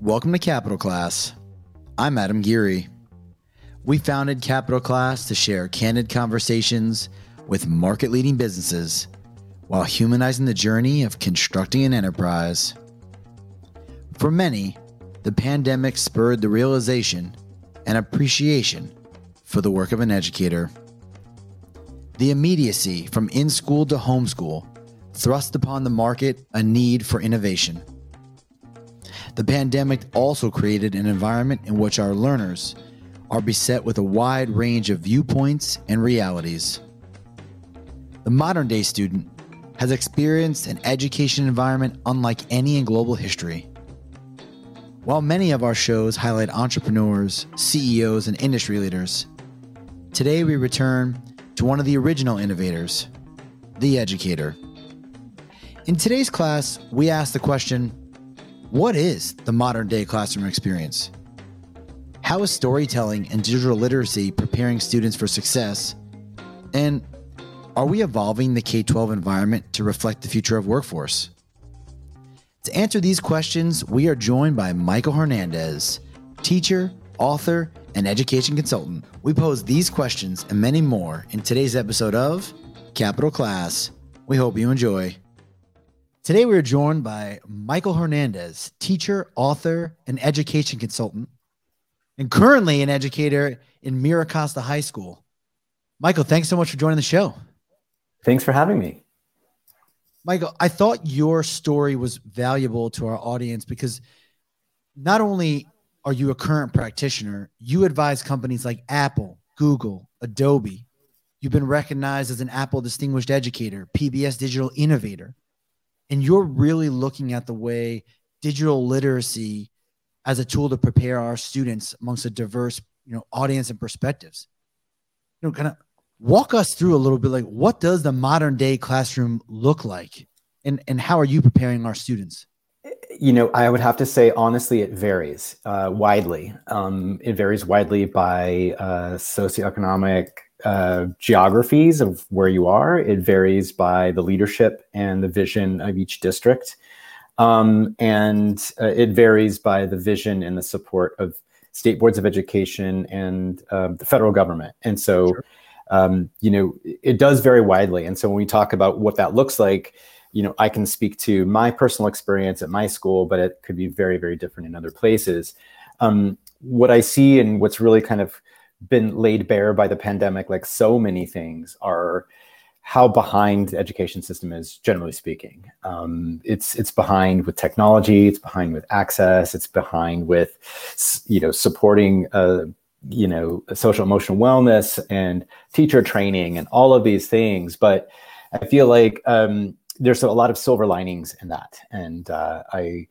Welcome to Capital Class. I'm Adam Geary. We founded Capital Class to share candid conversations with market leading businesses while humanizing the journey of constructing an enterprise. For many, the pandemic spurred the realization and appreciation for the work of an educator. The immediacy from in school to homeschool thrust upon the market a need for innovation. The pandemic also created an environment in which our learners are beset with a wide range of viewpoints and realities. The modern day student has experienced an education environment unlike any in global history. While many of our shows highlight entrepreneurs, CEOs, and industry leaders, today we return to one of the original innovators, the educator. In today's class, we ask the question what is the modern day classroom experience? How is storytelling and digital literacy preparing students for success? And are we evolving the K 12 environment to reflect the future of workforce? To answer these questions, we are joined by Michael Hernandez, teacher, author, and education consultant. We pose these questions and many more in today's episode of Capital Class. We hope you enjoy. Today, we are joined by Michael Hernandez, teacher, author, and education consultant, and currently an educator in Mira Costa High School. Michael, thanks so much for joining the show. Thanks for having me. Michael, I thought your story was valuable to our audience because not only are you a current practitioner, you advise companies like Apple, Google, Adobe. You've been recognized as an Apple Distinguished Educator, PBS Digital Innovator and you're really looking at the way digital literacy as a tool to prepare our students amongst a diverse you know audience and perspectives. You know kind of walk us through a little bit like what does the modern day classroom look like? And and how are you preparing our students? You know i would have to say honestly it varies uh, widely. Um, it varies widely by uh, socioeconomic uh, geographies of where you are. It varies by the leadership and the vision of each district. Um, and uh, it varies by the vision and the support of state boards of education and uh, the federal government. And so, sure. um, you know, it does vary widely. And so when we talk about what that looks like, you know, I can speak to my personal experience at my school, but it could be very, very different in other places. Um, what I see and what's really kind of been laid bare by the pandemic, like so many things, are how behind the education system is, generally speaking. Um, it's it's behind with technology, it's behind with access, it's behind with you know supporting uh, you know social emotional wellness and teacher training and all of these things. But I feel like um, there's a lot of silver linings in that, and uh, I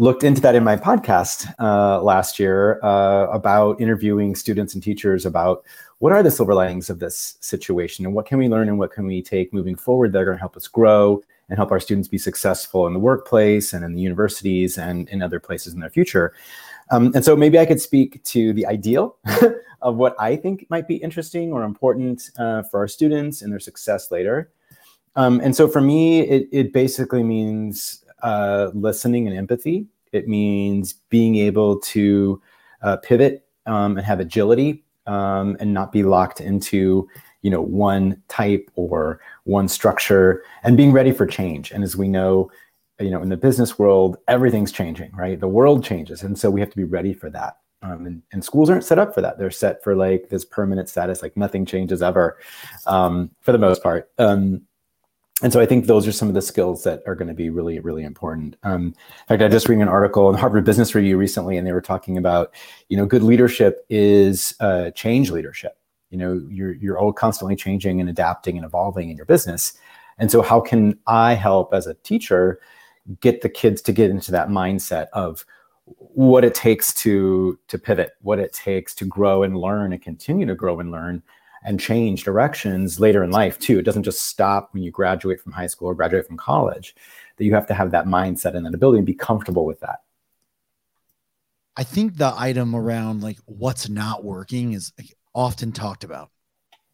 looked into that in my podcast uh, last year uh, about interviewing students and teachers about what are the silver linings of this situation and what can we learn and what can we take moving forward that are going to help us grow and help our students be successful in the workplace and in the universities and in other places in their future. Um, and so maybe I could speak to the ideal of what I think might be interesting or important uh, for our students and their success later. Um, and so for me, it, it basically means uh, listening and empathy. It means being able to uh, pivot um, and have agility um, and not be locked into you know one type or one structure and being ready for change. And as we know, you know in the business world, everything's changing, right? The world changes, and so we have to be ready for that. Um, and, and, schools aren't set up for that. They're set for like this permanent status, like nothing changes ever, um, for the most part. Um, and so I think those are some of the skills that are going to be really, really important. Um, in fact, I just read an article in Harvard Business Review recently, and they were talking about, you know, good leadership is uh, change leadership. You know, you're you're all constantly changing and adapting and evolving in your business. And so, how can I help as a teacher get the kids to get into that mindset of what it takes to to pivot, what it takes to grow and learn and continue to grow and learn, and change directions later in life too. It doesn't just stop when you graduate from high school or graduate from college. That you have to have that mindset and that ability and be comfortable with that. I think the item around like what's not working is often talked about,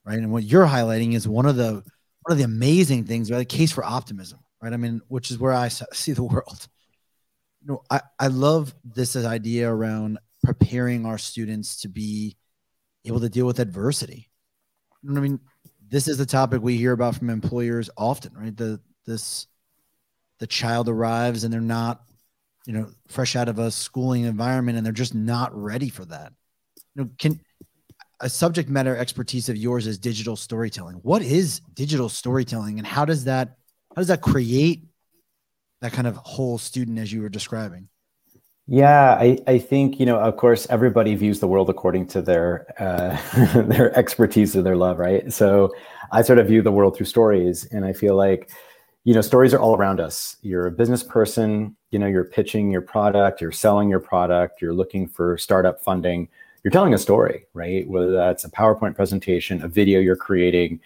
right? And what you're highlighting is one of the one of the amazing things, right? The case for optimism, right? I mean, which is where I see the world. you know, I, I love this idea around preparing our students to be able to deal with adversity. I mean? This is the topic we hear about from employers often, right? The this the child arrives and they're not, you know, fresh out of a schooling environment and they're just not ready for that. You know, can a subject matter expertise of yours is digital storytelling. What is digital storytelling and how does that how does that create that kind of whole student as you were describing? Yeah, I, I think, you know, of course, everybody views the world according to their uh, their expertise and their love, right? So I sort of view the world through stories. And I feel like, you know, stories are all around us. You're a business person, you know, you're pitching your product, you're selling your product, you're looking for startup funding, you're telling a story, right? Whether that's a PowerPoint presentation, a video you're creating,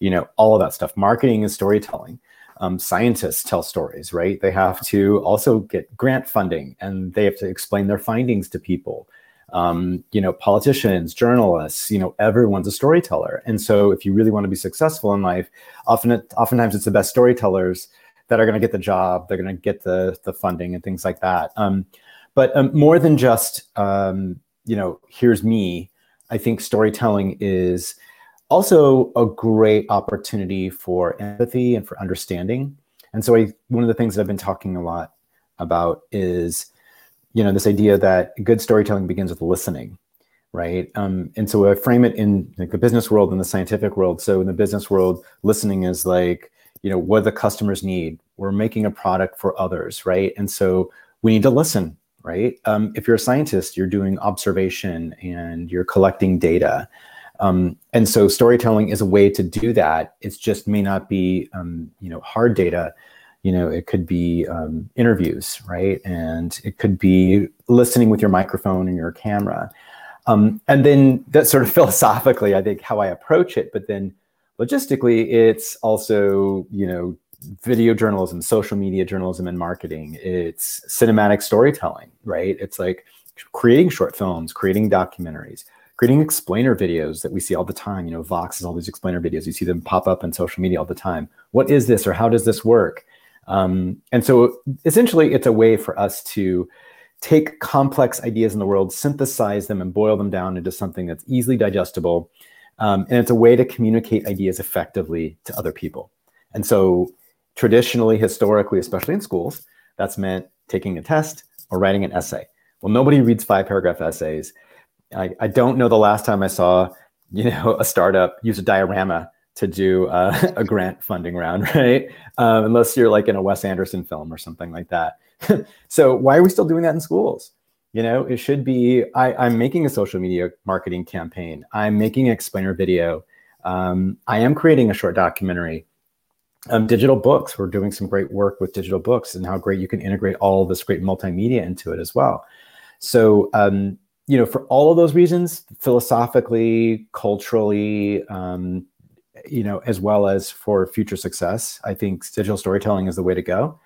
you know, all of that stuff. Marketing is storytelling um, scientists tell stories, right? They have to also get grant funding and they have to explain their findings to people. Um, you know, politicians, journalists, you know, everyone's a storyteller. And so if you really want to be successful in life, often it, oftentimes it's the best storytellers that are going to get the job, they're going to get the, the funding and things like that. Um, but um, more than just, um, you know, here's me, I think storytelling is also a great opportunity for empathy and for understanding. And so I, one of the things that I've been talking a lot about is, you know, this idea that good storytelling begins with listening, right? Um, and so I frame it in like the business world and the scientific world. So in the business world, listening is like, you know, what the customers need. We're making a product for others, right? And so we need to listen, right? Um, if you're a scientist, you're doing observation and you're collecting data. Um, and so storytelling is a way to do that. It just may not be, um, you know, hard data. You know, it could be um, interviews, right? And it could be listening with your microphone and your camera. Um, and then that's sort of philosophically, I think, how I approach it. But then logistically, it's also, you know, video journalism, social media journalism, and marketing. It's cinematic storytelling, right? It's like creating short films, creating documentaries, creating explainer videos that we see all the time. You know, Vox has all these explainer videos. You see them pop up on social media all the time. What is this or how does this work? Um, and so essentially, it's a way for us to take complex ideas in the world, synthesize them, and boil them down into something that's easily digestible. Um, and it's a way to communicate ideas effectively to other people. And so, traditionally, historically, especially in schools, that's meant taking a test or writing an essay. Well, nobody reads five paragraph essays. I, I don't know the last time I saw, you know, a startup use a diorama to do uh, a grant funding round, right? Um, unless you're like in a Wes Anderson film or something like that. so why are we still doing that in schools? You know, it should be. I, am making a social media marketing campaign. I'm making an explainer video. Um, I am creating a short documentary. Um, digital books. We're doing some great work with digital books and how great you can integrate all this great multimedia into it as well. So um, you know, for all of those reasons, philosophically, culturally, um, you know, as well as for future success, I think digital storytelling is the way to go.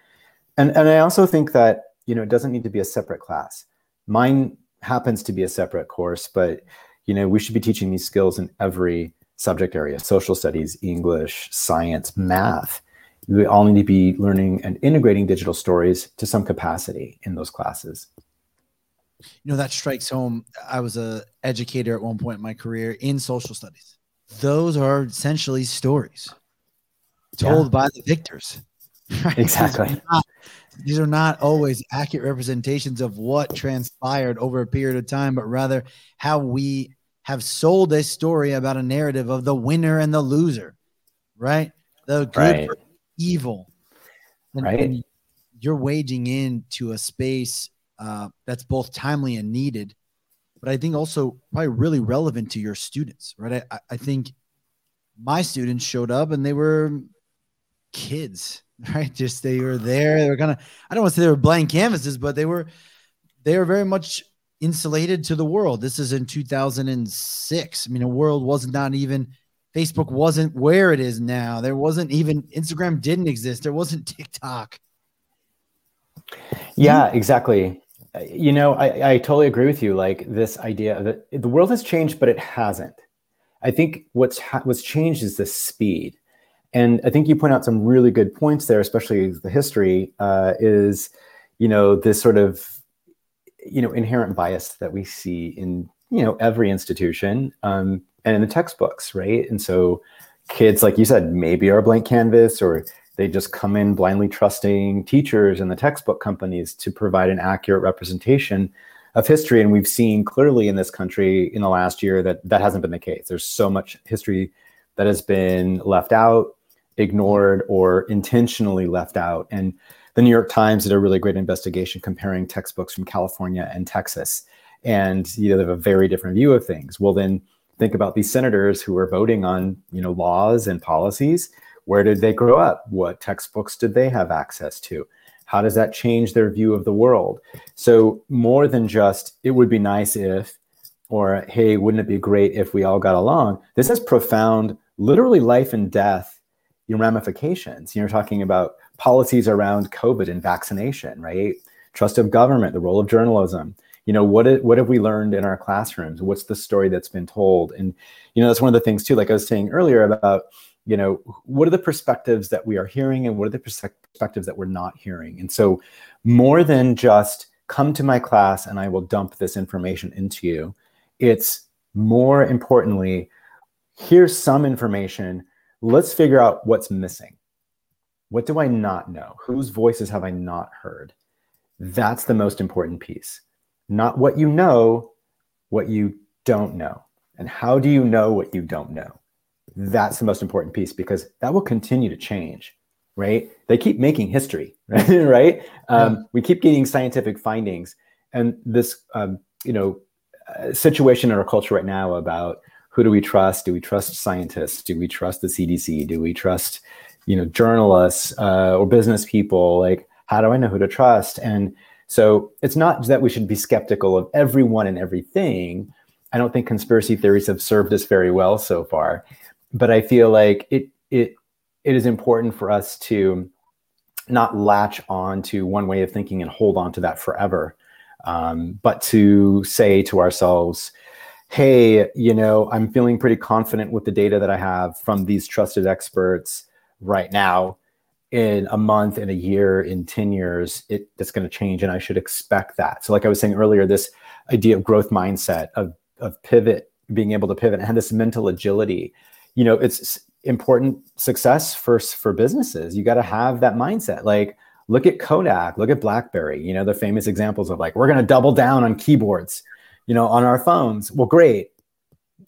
And and I also think that you know it doesn't need to be a separate class. Mine happens to be a separate course, but you know we should be teaching these skills in every subject area: social studies, English, science, math. We all need to be learning and integrating digital stories to some capacity in those classes you know that strikes home. I was a educator at one point in my career in social studies. Those are essentially stories told yeah. by the victors. Right? exactly these are, not, these are not always accurate representations of what transpired over a period of time but rather how we have sold a story about a narrative of the winner and the loser right? The good right. evil. And, right. and you're waging into a space uh, that's both timely and needed, but I think also probably really relevant to your students, right? I, I think my students showed up and they were kids, right? Just they were there. They were kind of, I don't want to say they were blank canvases, but they were, they were very much insulated to the world. This is in 2006. I mean, the world was not even, Facebook wasn't where it is now. There wasn't even, Instagram didn't exist. There wasn't TikTok. Yeah, exactly you know, I, I totally agree with you. Like this idea that the world has changed, but it hasn't. I think what's ha- what's changed is the speed, and I think you point out some really good points there, especially the history. Uh, is you know this sort of you know inherent bias that we see in you know every institution um, and in the textbooks right and so kids like you said maybe are a blank canvas or they just come in blindly trusting teachers and the textbook companies to provide an accurate representation of history. And we've seen clearly in this country in the last year that that hasn't been the case. There's so much history that has been left out ignored or intentionally left out. And the new york times did a really great investigation comparing textbooks from california and texas. And you know they have a very different view of things. Well then think about these senators who are voting on you know laws and policies where did they grow up what textbooks did they have access to how does that change their view of the world? So, more than just, it would be nice if, or hey, wouldn't it be great if we all got along? This has profound, literally life and death ramifications. You're talking about policies around COVID and vaccination, right? Trust of government, the role of journalism. You know, what, what have we learned in our classrooms? What's the story that's been told? And, you know, that's one of the things too, like I was saying earlier about you know what are the perspectives that we are hearing and what are the perspectives that we're not hearing? And so more than just come to my class and i will dump this information into you it's more importantly here's some information. Let's figure out what's missing. What do i not know? Whose voices have i not heard? That's the most important piece. Not what you know what you don't know. And how do you know what you don't know that's the most important piece because that will continue to change right? They keep making history right? Um, yeah. we keep getting scientific findings. And this um, you know uh, situation in our culture right now about who do we trust? Do we trust scientists? Do we trust the cdc do we trust you know journalists uh, or business people? Like how do i know who to trust? And so it's not that we should be skeptical of everyone and everything. I don't think conspiracy theories have served us very well so far but I feel like it it it is important for us to not latch on to one way of thinking and hold on to that forever, um, but to say to ourselves, "Hey, you know, I'm feeling pretty confident with the data that I have from these trusted experts right now." in a month in a year in 10 years it that's going to change and i should expect that so like i was saying earlier this idea of growth mindset of of pivot being able to pivot and this mental agility you know it's important success first for businesses. You got to have that mindset. Like look at kodak look at blackberry you know the famous examples of like we're going to double down on keyboards you know on our phones. Well great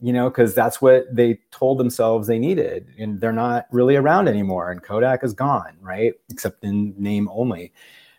you know because that's what they told themselves they needed and they're not really around anymore and kodak is gone right? Except in name only.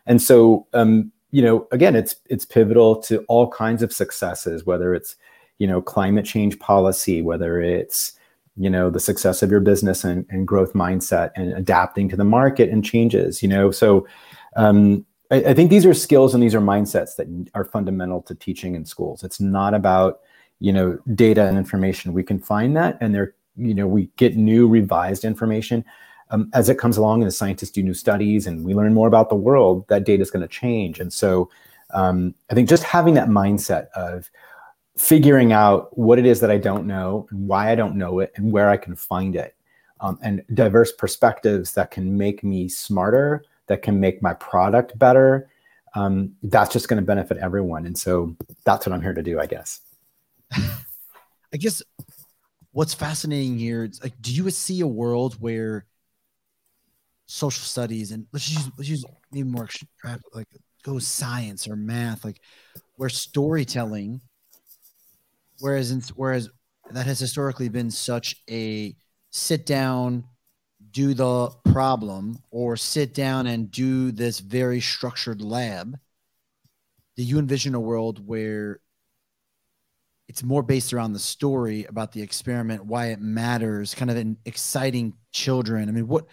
And so um you know again it's it's pivotal to all kinds of successes whether it's you know climate change policy whether it's you know the success of your business and, and growth mindset and adapting to the market and changes you know? So um, I, I, think these are skills and these are mindsets that are fundamental to teaching in schools. It's not about you know data and information. We can find that and there you know we get new revised information um, as it comes along and the scientists do new studies and we learn more about the world that data is going to change. And so um, i think just having that mindset of figuring out what it is that I don't know, and why I don't know it, and where I can find it, um, and diverse perspectives that can make me smarter, that can make my product better. Um, that's just going to benefit everyone, and so that's what I'm here to do, I guess. I guess what's fascinating here is like, do you see a world where social studies and let's use let's use maybe more like go science or math, like where storytelling Whereas, in, whereas that has historically been such a sit down, do the problem, or sit down and do this very structured lab. Do you envision a world where it's more based around the story about the experiment, why it matters, kind of an exciting children? I mean, what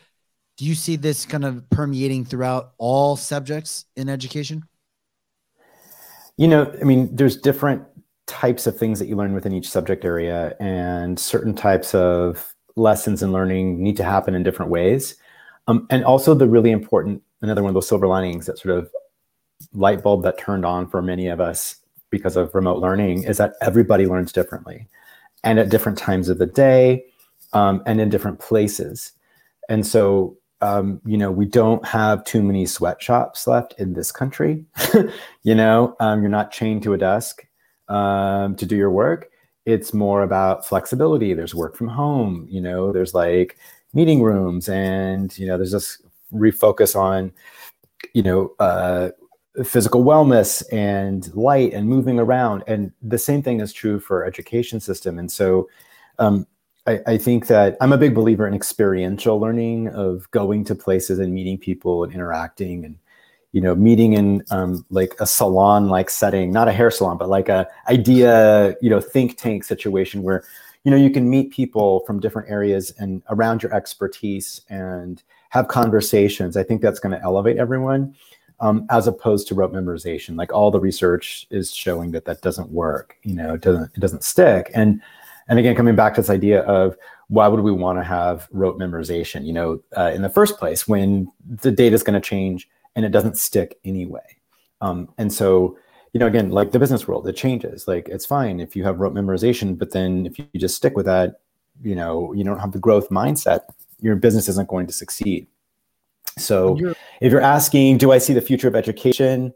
do you see this kind of permeating throughout all subjects in education? You know, I mean, there's different types of things that you learn within each subject area and certain types of lessons and learning need to happen in different ways um, and also the really important another one of those silver linings that sort of light bulb that turned on for many of us because of remote learning is that everybody learns differently and at different times of the day um, and in different places and so um, you know, we don't have too many sweatshops left in this country. you know, um, you're not chained to a desk um, to do your work. It's more about flexibility. There's work from home. You know, there's like meeting rooms, and you know, there's this refocus on, you know, uh, physical wellness and light and moving around. And the same thing is true for education system. And so, um, I, I, think that I'm a big believer in experiential learning of going to places and meeting people and interacting and you know meeting in um, like a salon like setting not a hair salon but like a idea you know think tank situation where you know you can meet people from different areas and around your expertise and have conversations. I think that's going to elevate everyone um, as opposed to rote memorization. Like all the research is showing that that doesn't work you know it doesn't it doesn't stick. And and again, coming back to this idea of why would we want to have rote memorization, you know, uh, in the first place when the data is going to change and it doesn't stick anyway. Um, and so, you know, again, like the business world, it changes. Like it's fine if you have rote memorization, but then if you just stick with that, you know, you don't have the growth mindset, your business isn't going to succeed. So you're- if you're asking, do I see the future of education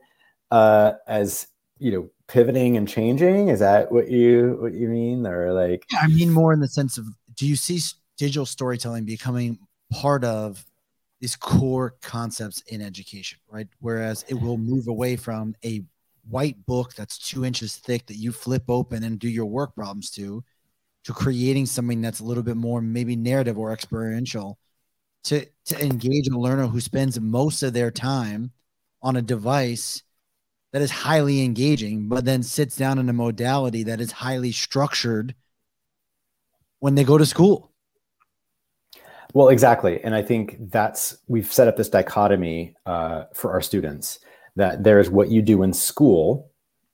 uh, as, you know, pivoting and changing is that what you what you mean or like yeah, i mean more in the sense of do you see digital storytelling becoming part of these core concepts in education right whereas it will move away from a white book that's two inches thick that you flip open and do your work problems to to creating something that's a little bit more maybe narrative or experiential to to engage a learner who spends most of their time on a device that is highly engaging, but then sits down in a modality that is highly structured when they go to school. Well, exactly. And I think that's, we've set up this dichotomy uh, for our students that there's what you do in school,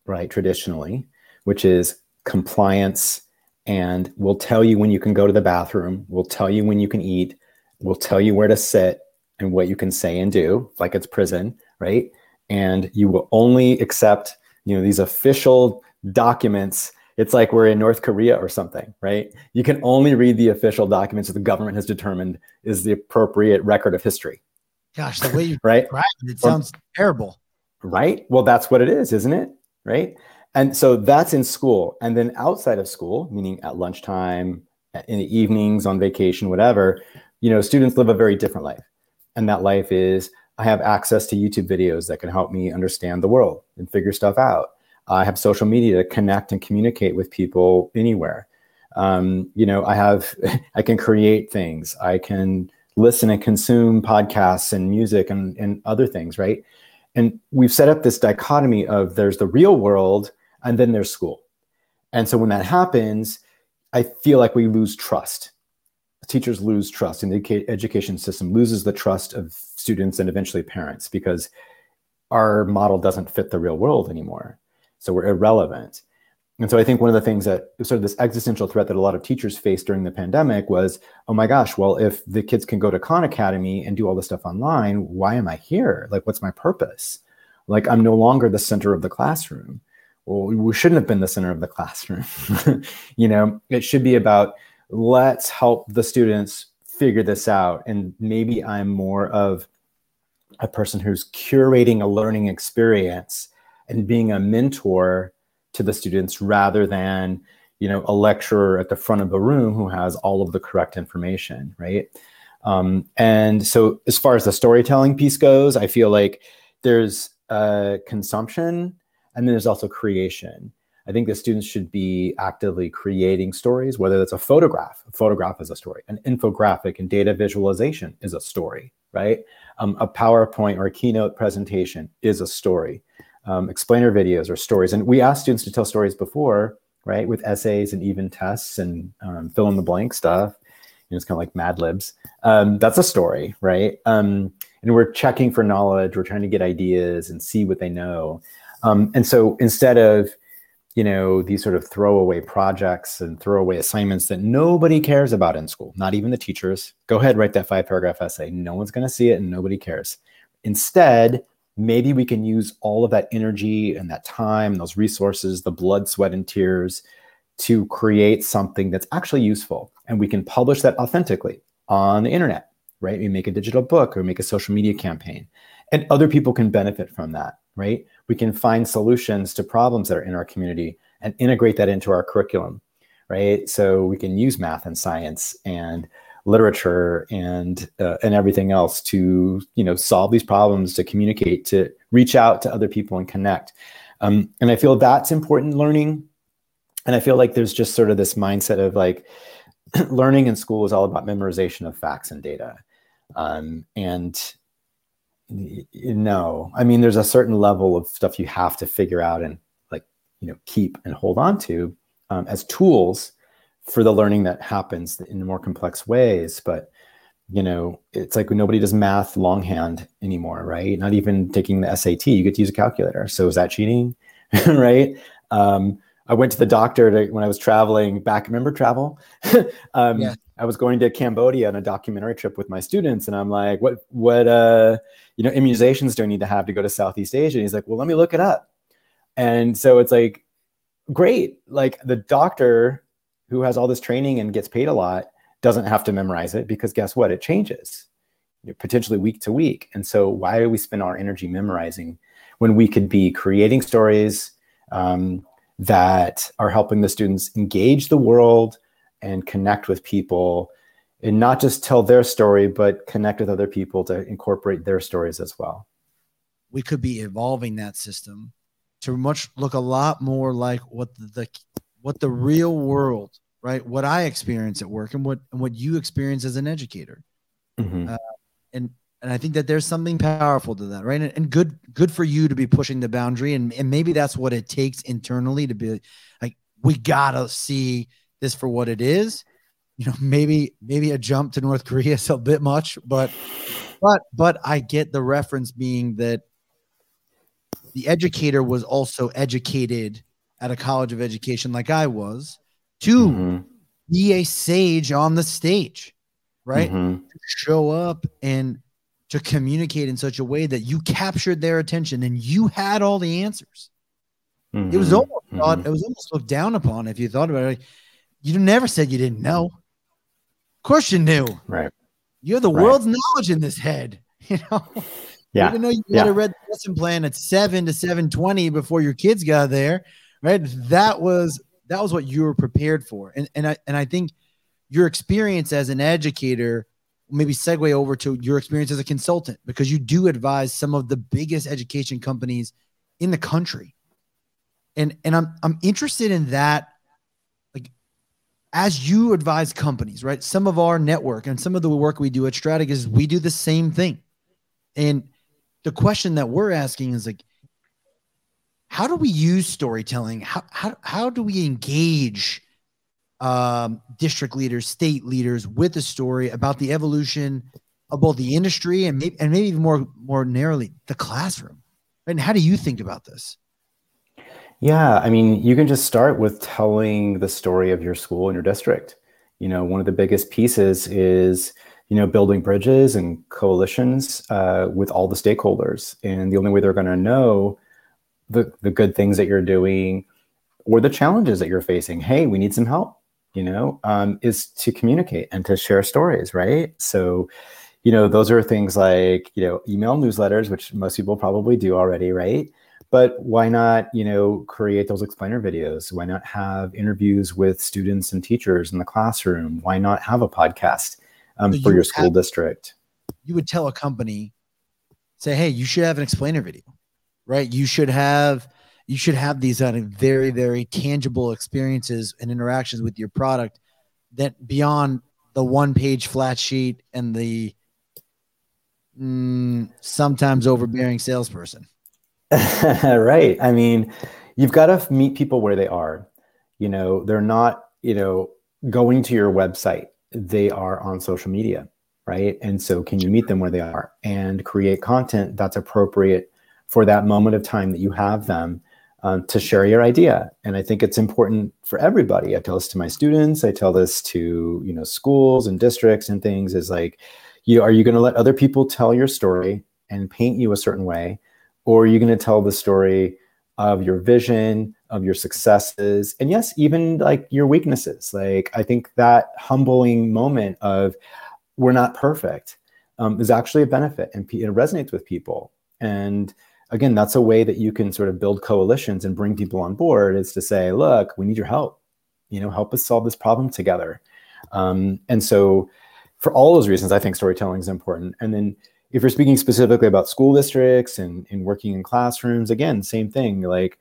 right, traditionally, which is compliance and we'll tell you when you can go to the bathroom, we'll tell you when you can eat, we'll tell you where to sit and what you can say and do, like it's prison, right? and you will only accept you know these official documents it's like we're in north korea or something right? You can only read the official documents that the government has determined is the appropriate record of history. Gosh the way you right? it, it sounds or, terrible. Right? Well that's what it is isn't it? Right? And so that's in school. And then outside of school meaning at lunchtime in the evenings on vacation whatever you know students live a very different life. And that life is I have access to YouTube videos that can help me understand the world and figure stuff out. I have social media to connect and communicate with people anywhere. Um, you know, I have, I can create things. I can listen and consume podcasts and music and, and other things, right? And we've set up this dichotomy of there's the real world and then there's school. And so when that happens, I feel like we lose trust. Teachers lose trust, and the education system loses the trust of students and eventually parents because our model doesn't fit the real world anymore. So we're irrelevant. And so I think one of the things that sort of this existential threat that a lot of teachers faced during the pandemic was, oh my gosh, well, if the kids can go to Khan Academy and do all this stuff online, why am I here? Like, what's my purpose? Like, I'm no longer the center of the classroom. Well, we shouldn't have been the center of the classroom. you know, it should be about let's help the students figure this out. And maybe I'm more of a person who's curating a learning experience and being a mentor to the students rather than you know a lecturer at the front of the room who has all of the correct information right um, and so as far as the storytelling piece goes i feel like there's uh, consumption and then there's also creation I think the students should be actively creating stories, whether that's a photograph. A photograph is a story. An infographic and data visualization is a story, right? Um, a PowerPoint or a keynote presentation is a story. Um, explainer videos or stories. And we asked students to tell stories before, right? With essays and even tests and um, fill in the blank stuff. You know, it's kind of like Mad Libs. Um, that's a story, right? Um, and we're checking for knowledge. We're trying to get ideas and see what they know. Um, and so instead of you know these sort of throwaway projects and throwaway assignments that nobody cares about in school not even the teachers go ahead write that five paragraph essay no one's going to see it and nobody cares instead maybe we can use all of that energy and that time those resources the blood sweat and tears to create something that's actually useful and we can publish that authentically on the internet right? We make a digital book or make a social media campaign, and other people can benefit from that, right? We can find solutions to problems that are in our community and integrate that into our curriculum, right? So we can use math and science and literature and uh, and everything else to you know solve these problems to communicate to reach out to other people and connect. Um, and i feel that's important learning. And i feel like there's just sort of this mindset of like learning in school is all about memorization of facts and data. Um, and no i mean there's a certain level of stuff you have to figure out and like you know keep and hold on to um, as tools for the learning that happens in more complex ways but you know it's like nobody does math longhand anymore right? Not even taking the sat you get to use a calculator. So is that cheating? Right? Um, i went to the doctor to, when i was traveling back remember travel? Um, yeah. i was going to cambodia on a documentary trip with my students and i'm like what what uh you know immunizations do i need to have to go to southeast asia? And he's like well let me look it up. And so it's like great. Like the doctor who has all this training and gets paid a lot doesn't have to memorize it because guess what? It changes potentially week to week. And so, why do we spend our energy memorizing when we could be creating stories um, that are helping the students engage the world and connect with people and not just tell their story, but connect with other people to incorporate their stories as well? We could be evolving that system to much look a lot more like what the what the real world, right? What I experience at work and what and what you experience as an educator. Mm-hmm. Uh, and and I think that there's something powerful to that, right? And, and, good good for you to be pushing the boundary, and and maybe that's what it takes internally to be like, we gotta see this for what it is. You know, maybe maybe a jump to North Korea is a bit much, but but but I get the reference being that the educator was also educated at a college of education like I was to mm-hmm. be a sage on the stage, right? Mm-hmm. show up and to communicate in such a way that you captured their attention and you had all the answers. Mm-hmm. It was almost thought, mm-hmm. it was almost looked down upon if you thought about it. You never said you didn't know. Of course you knew. Right. You have the right. world's knowledge in this head. You know. Yeah. Even though you yeah. had a read lesson plan at seven to seven twenty before your kids got there, right? That was that was what you were prepared for. And and I and I think your experience as an educator maybe segue over to your experience as a consultant because you do advise some of the biggest education companies in the country. And and I'm I'm interested in that like as you advise companies, right? Some of our network and some of the work we do at Strategist, we do the same thing. And the question that we're asking is like how do we use storytelling? How how how do we engage um, district leaders, state leaders with a story about the evolution of both the industry and maybe and maybe even more more narrowly the classroom? And how do you think about this? Yeah, I mean, you can just start with telling the story of your school and your district. You know, one of the biggest pieces is you know building bridges and coalitions uh, with all the stakeholders, and the only way they're going to know the, the good things that you're doing or the challenges that you're facing hey we need some help you know um, is to communicate and to share stories right? So you know those are things like you know email newsletters which most people probably do already right? But why not you know create those explainer videos? Why not have interviews with students and teachers in the classroom? Why not have a podcast um, so for you your school have, district? you would tell a company say hey you should have an explainer video right? You should have you should have these uh, very very tangible experiences and interactions with your product that beyond the one page flat sheet and the mm, sometimes overbearing salesperson. right. I mean, you've got to meet people where they are. You know, they're not, you know, going to your website. They are on social media, right? And so can you meet them where they are and create content that's appropriate for that moment of time that you have them um, to share your idea. And I think it's important for everybody. I tell this to my students. I tell this to you know schools and districts and things. Is like, you are you going to let other people tell your story and paint you a certain way, or are you going to tell the story of your vision, of your successes, and yes, even like your weaknesses. Like I think that humbling moment of we're not perfect um, is actually a benefit and it resonates with people. And again, that's a way that you can sort of build coalitions and bring people on board is to say, look, we need your help. You know, help us solve this problem together. Um, and so, for all those reasons, I think storytelling is important. And then, if you're speaking specifically about school districts and, and working in classrooms, again, same thing. Like,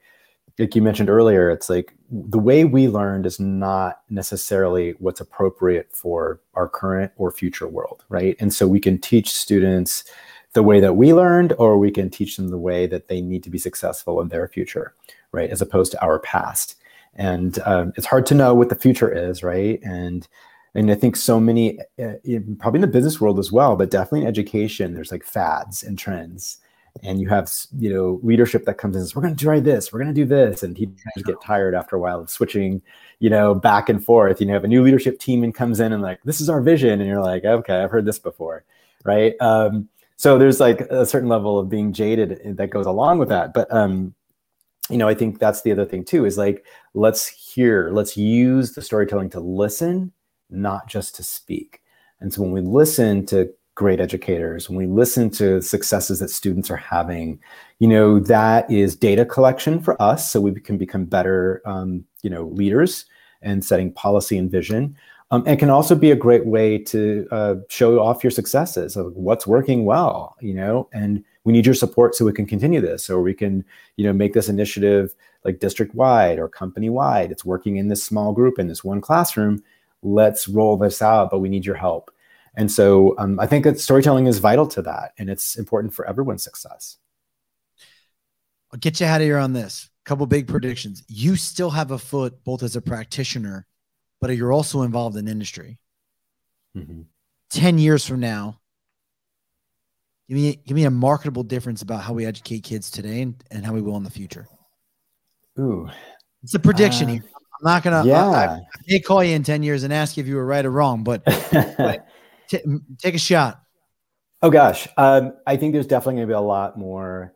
like you mentioned earlier, it's like the way we learned is not necessarily what's appropriate for our current or future world, right? And so we can teach students the way that we learned, or we can teach them the way that they need to be successful in their future, right? As opposed to our past. And um, it's hard to know what the future is, right? And and I think so many, uh, probably in the business world as well, but definitely in education, there's like fads and trends and you have you know leadership that comes in and says, we're going to try this we're going to do this and people get tired after a while of switching you know back and forth you know have a new leadership team and comes in and like this is our vision and you're like okay i've heard this before right um, so there's like a certain level of being jaded that goes along with that but um, you know i think that's the other thing too is like let's hear let's use the storytelling to listen not just to speak and so when we listen to great educators, when we listen to successes that students are having, you know, that is data collection for us so we can become better, um, you know, leaders and setting policy and vision. Um, and can also be a great way to uh, show off your successes of what's working well, you know, and we need your support so we can continue this or we can, you know, make this initiative like district wide or company wide. It's working in this small group in this one classroom. Let's roll this out, but we need your help. And so um, I think that storytelling is vital to that, and it's important for everyone's success. I'll get you out of here on this. Couple big predictions. You still have a foot both as a practitioner, but you're also involved in industry. Mm-hmm. Ten years from now, give me give me a marketable difference about how we educate kids today and, and how we will in the future. Ooh, it's a prediction uh, here. I'm not gonna. Yeah, I, I, may call you in ten years and ask you if you were right or wrong, but T- take a shot. Oh gosh, um, I think there's definitely going to be a lot more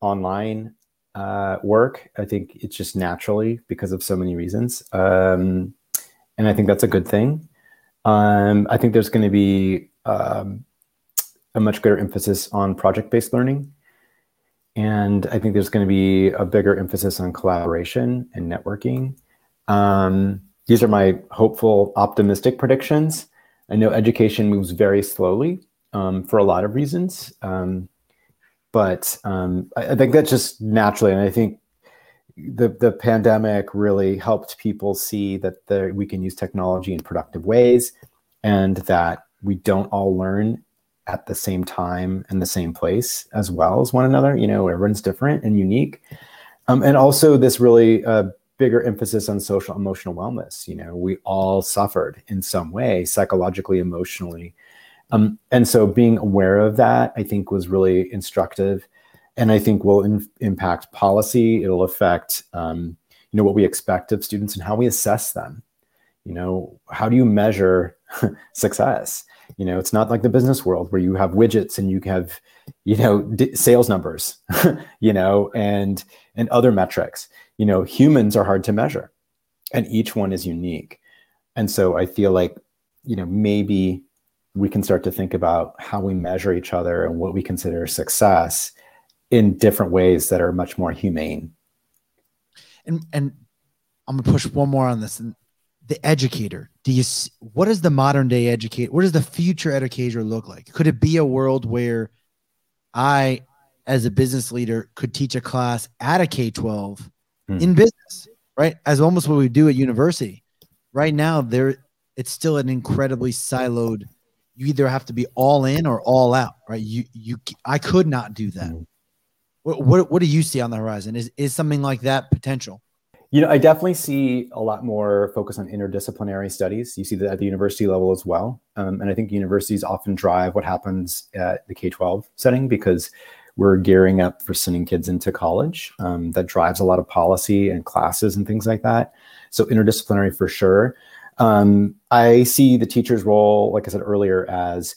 online uh, work. I think it's just naturally because of so many reasons, um, and I think that's a good thing. Um, I think there's going to be um, a much greater emphasis on project-based learning, and I think there's going to be a bigger emphasis on collaboration and networking. Um, these are my hopeful, optimistic predictions. I know education moves very slowly um, for a lot of reasons, um, but um, I, I, think that's just naturally, and I think the the pandemic really helped people see that the, we can use technology in productive ways, and that we don't all learn at the same time and the same place as well as one another. You know, everyone's different and unique, um, and also this really uh, bigger emphasis on social emotional wellness. You know, we all suffered in some way, psychologically, emotionally. Um, and so being aware of that, I think, was really instructive. And I think will in, impact policy. It'll affect, um, you know, what we expect of students and how we assess them. You know, how do you measure success? You know, it's not like the business world where you have widgets and you have, you know, d- sales numbers, you know, and and other metrics you know humans are hard to measure and each one is unique and so i feel like you know maybe we can start to think about how we measure each other and what we consider success in different ways that are much more humane and and i'm gonna push one more on this and the educator do you what does the modern day educate what does the future educator look like could it be a world where i as a business leader could teach a class at a k-12 mm. in business, right? As almost what we do at university. Right now, there it's still an incredibly siloed. You either have to be all in or all out, right? You you I could not do that. Mm. What, what what do you see on the horizon? Is is something like that potential? You know, I definitely see a lot more focus on interdisciplinary studies. You see that at the university level as well. Um, and I think universities often drive what happens at the K 12 setting because we're gearing up for sending kids into college. Um, that drives a lot of policy and classes and things like that. So interdisciplinary for sure. Um, I see the teacher's role, like I said earlier, as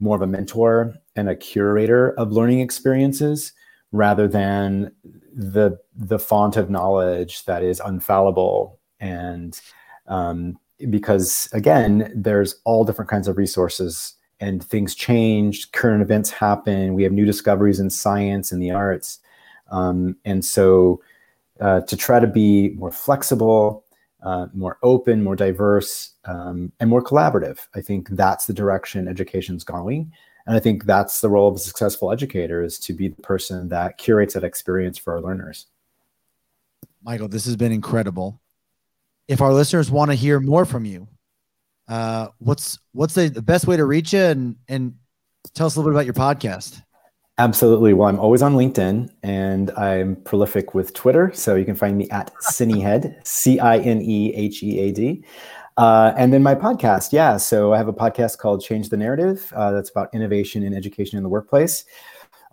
more of a mentor and a curator of learning experiences rather than the the font of knowledge that is unfallible and um, because again there's all different kinds of resources and things change, current events happen, we have new discoveries in science and the arts. Um, and so uh, to try to be more flexible, uh, more open, more diverse, um, and more collaborative. I think that's the direction education's going. And I think that's the role of a successful educator is to be the person that curates that experience for our learners. Michael, this has been incredible. If our listeners want to hear more from you, uh, what's what's the, the best way to reach you and and tell us a little bit about your podcast? Absolutely. Well, I'm always on LinkedIn and I'm prolific with Twitter. So you can find me at Cinehead, C I N E H E A D. Uh, and then my podcast. Yeah. So I have a podcast called Change the Narrative uh, that's about innovation in education in the workplace.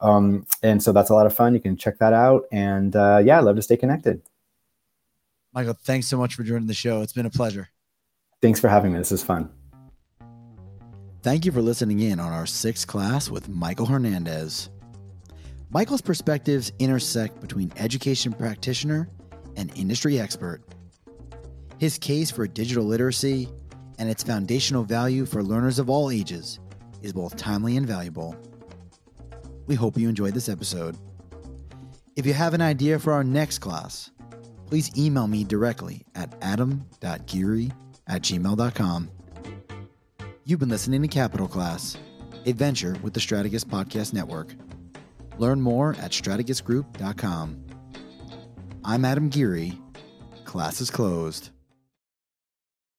Um, and so that's a lot of fun. You can check that out. And uh, yeah, I love to stay connected. Michael, thanks so much for joining the show. It's been a pleasure. Thanks for having me. This is fun. Thank you for listening in on our sixth class with Michael Hernandez. Michael's perspectives intersect between education practitioner and industry expert. His case for digital literacy and its foundational value for learners of all ages is both timely and valuable. We hope you enjoyed this episode. If you have an idea for our next class, please email me directly at adam.geary at gmail.com. You've been listening to Capital Class, a venture with the Strategist Podcast Network. Learn more at strategistgroup.com. I'm Adam Geary. Class is closed.